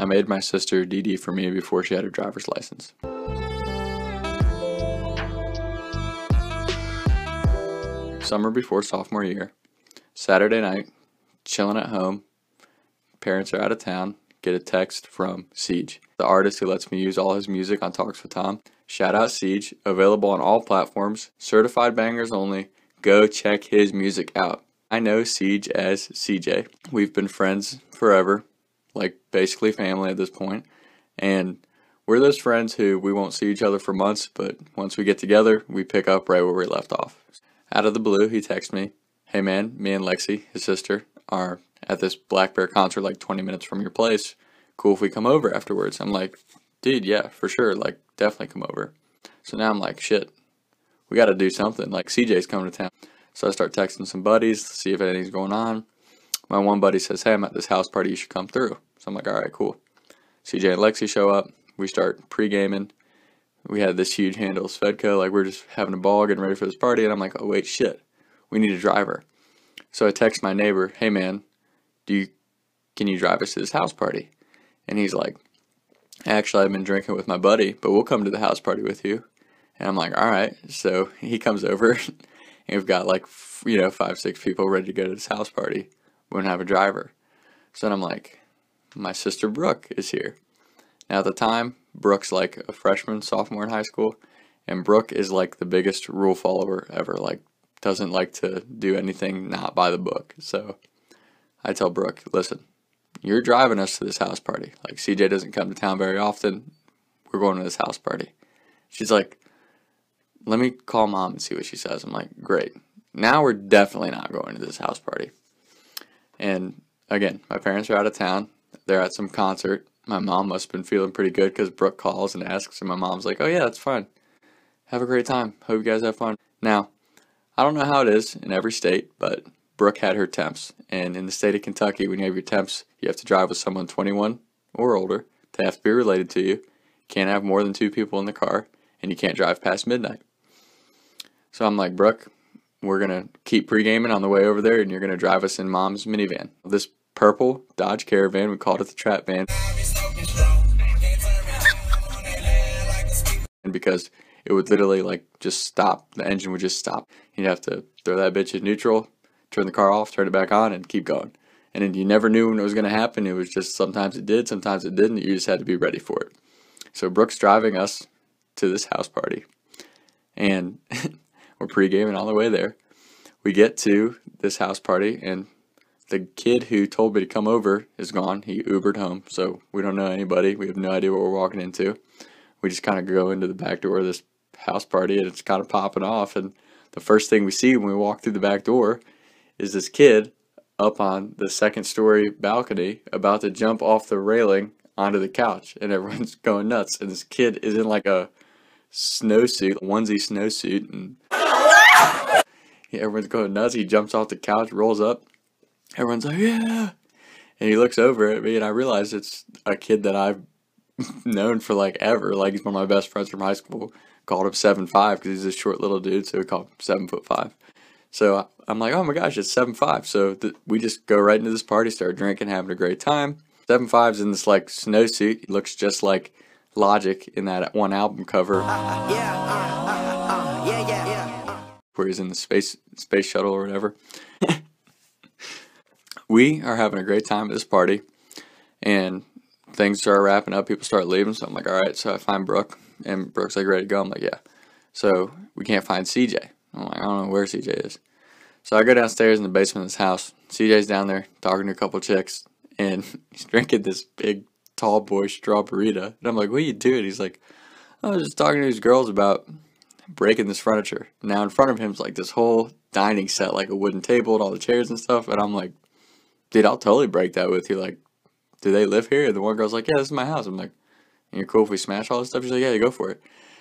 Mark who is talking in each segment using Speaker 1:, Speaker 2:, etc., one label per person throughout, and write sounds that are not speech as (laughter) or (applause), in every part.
Speaker 1: I made my sister DD for me before she had her driver's license. Summer before sophomore year, Saturday night, chilling at home. Parents are out of town. Get a text from Siege, the artist who lets me use all his music on Talks with Tom. Shout out Siege, available on all platforms, certified bangers only. Go check his music out. I know Siege as CJ. We've been friends forever, like basically family at this point, and we're those friends who we won't see each other for months, but once we get together, we pick up right where we left off. Out of the blue, he texts me, Hey man, me and Lexi, his sister, are at this blackbear concert like 20 minutes from your place. Cool if we come over afterwards. I'm like, dude, yeah, for sure. Like, definitely come over. So now I'm like, shit, we got to do something. Like, CJ's coming to town. So I start texting some buddies to see if anything's going on. My one buddy says, hey, I'm at this house party. You should come through. So I'm like, all right, cool. CJ and Lexi show up. We start pre gaming. We had this huge handle Svedka. Like, we're just having a ball, getting ready for this party. And I'm like, oh, wait, shit. We need a driver. So I text my neighbor, hey, man, do you, can you drive us to this house party? And he's like, actually, I've been drinking with my buddy, but we'll come to the house party with you. And I'm like, all right. So he comes over, (laughs) and we've got like, you know, five, six people ready to go to this house party. We don't have a driver. So I'm like, my sister Brooke is here. Now, at the time, Brooke's like a freshman, sophomore in high school, and Brooke is like the biggest rule follower ever. Like, doesn't like to do anything not by the book. So I tell Brooke, listen, you're driving us to this house party. Like, CJ doesn't come to town very often. We're going to this house party. She's like, let me call mom and see what she says. I'm like, great. Now we're definitely not going to this house party. And again, my parents are out of town. They're at some concert. My mom must have been feeling pretty good because Brooke calls and asks, and my mom's like, oh, yeah, that's fine. Have a great time. Hope you guys have fun. Now, I don't know how it is in every state, but Brooke had her temps. And in the state of Kentucky, when you have your temps, you have to drive with someone 21 or older. They have to be related to you. Can't have more than two people in the car, and you can't drive past midnight. So I'm like, Brooke, we're going to keep pre gaming on the way over there, and you're going to drive us in mom's minivan. This purple Dodge Caravan, we called it the Trap Van. And because it would literally like just stop, the engine would just stop. You'd have to throw that bitch in neutral, turn the car off, turn it back on, and keep going. And then you never knew when it was going to happen. It was just sometimes it did, sometimes it didn't. You just had to be ready for it. So Brooke's driving us to this house party, and (laughs) we're pre-gaming all the way there. We get to this house party, and the kid who told me to come over is gone. He Ubered home, so we don't know anybody. We have no idea what we're walking into. We just kind of go into the back door of this house party, and it's kind of popping off. And the first thing we see when we walk through the back door is this kid up on the second story balcony about to jump off the railing onto the couch and everyone's (laughs) going nuts and this kid is in like a snowsuit onesie snowsuit and (laughs) everyone's going nuts he jumps off the couch rolls up everyone's like yeah and he looks over at me and i realize it's a kid that i've (laughs) known for like ever like he's one of my best friends from high school called him seven five because he's a short little dude so we call him seven foot five so I'm like, oh my gosh, it's seven five. So th- we just go right into this party, start drinking, having a great time. Seven five's in this like snowsuit. He looks just like Logic in that one album cover. Uh, yeah, uh, uh, yeah, yeah, yeah. Where he's in the space space shuttle or whatever. (laughs) we are having a great time at this party, and things start wrapping up. People start leaving. So I'm like, all right. So I find Brooke, and Brooke's like ready to go. I'm like, yeah. So we can't find CJ. I'm like, I don't know where CJ is. So I go downstairs in the basement of this house. CJ's down there talking to a couple chicks, and (laughs) he's drinking this big, tall boy Straw-Ber-Rita. And I'm like, what are you doing? He's like, I was just talking to these girls about breaking this furniture. Now in front of him is like this whole dining set, like a wooden table and all the chairs and stuff. And I'm like, dude, I'll totally break that with you. Like, do they live here? And the one girl's like, yeah, this is my house. I'm like, you're cool if we smash all this stuff? She's like, yeah, go for it.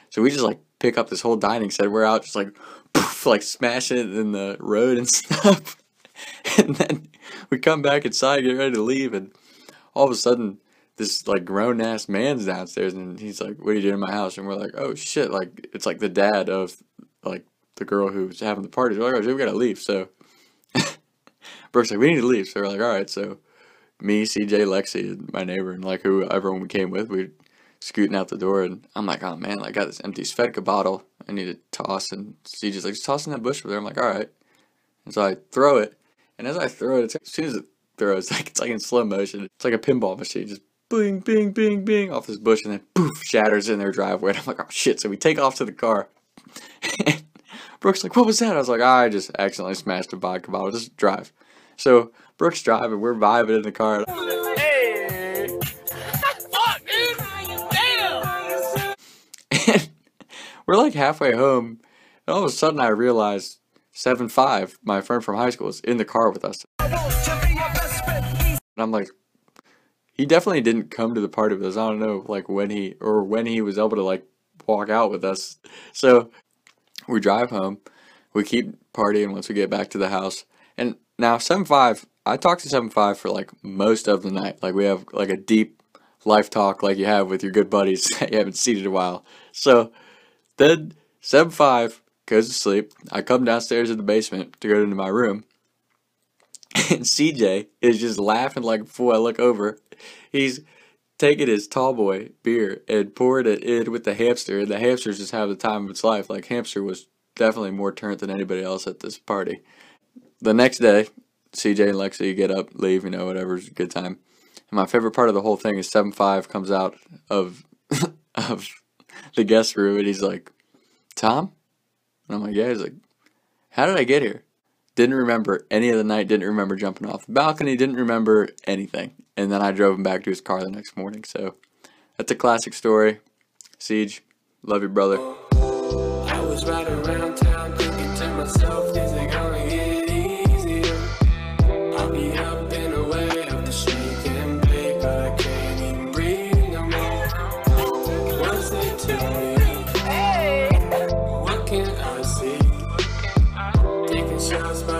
Speaker 1: So we just like pick up this whole dining set. We're out just like (laughs) poof, like smashing it in the road and (laughs) stuff. and then we come back inside, get ready to leave, and all of a sudden this like grown ass man's downstairs and he's like, What are you doing in my house? And we're like, Oh shit, like it's like the dad of like the girl who's having the party. We're like, oh, we gotta leave. So Brooke's like, We need to leave. So we're like, All right, so me, CJ, Lexi, my neighbor, and like who everyone we came with, we scooting out the door, and I'm like, oh man, I got this empty Svedka bottle. I need to toss, and CJ's like, just toss in that bush over there. I'm like, all right. And so I throw it, and as I throw it, as soon as it throws, (laughs) like it's like in slow motion. It's like a pinball machine, just bing, bing, bing, bing off this bush, and then poof, shatters in their driveway. And (laughs) I'm like, oh shit! So we take off to the car. (laughs) Brooke's like, what was that? I was like, I just accidentally smashed a vodka bottle. Just drive. So Brooke's driving, we're vibing in the car. Hey. Fuck, dude. Damn. We're like halfway home, and all of a sudden I realized seven five, my friend from high school, is in the car with us. And I'm like, he definitely didn't come to the party with us. I don't know, like when he or when he was able to like walk out with us. So we drive home. We keep partying once we get back to the house. Now seven five, I talked to seven five for like most of the night. Like we have like a deep life talk like you have with your good buddies (laughs) that you haven't seen in a while. So then seven five goes to sleep. I come downstairs in the basement to go into my room. (laughs) And CJ is just laughing like fool. I look over. He's taking his tall boy beer and pouring it in with the hamster, and the hamster's just having the time of its life. Like hamster was definitely more turned than anybody else at this party. The next day, CJ and Lexi get up, leave, you know, whatever's a good time. And my favorite part of the whole thing is seven five comes out of (laughs) of the guest room and he's like, Tom? And I'm like, Yeah, he's like, How did I get here? Didn't remember any of the night, didn't remember jumping off the balcony, didn't remember anything. And then I drove him back to his car the next morning. So that's a classic story. Siege, love you, brother. Me,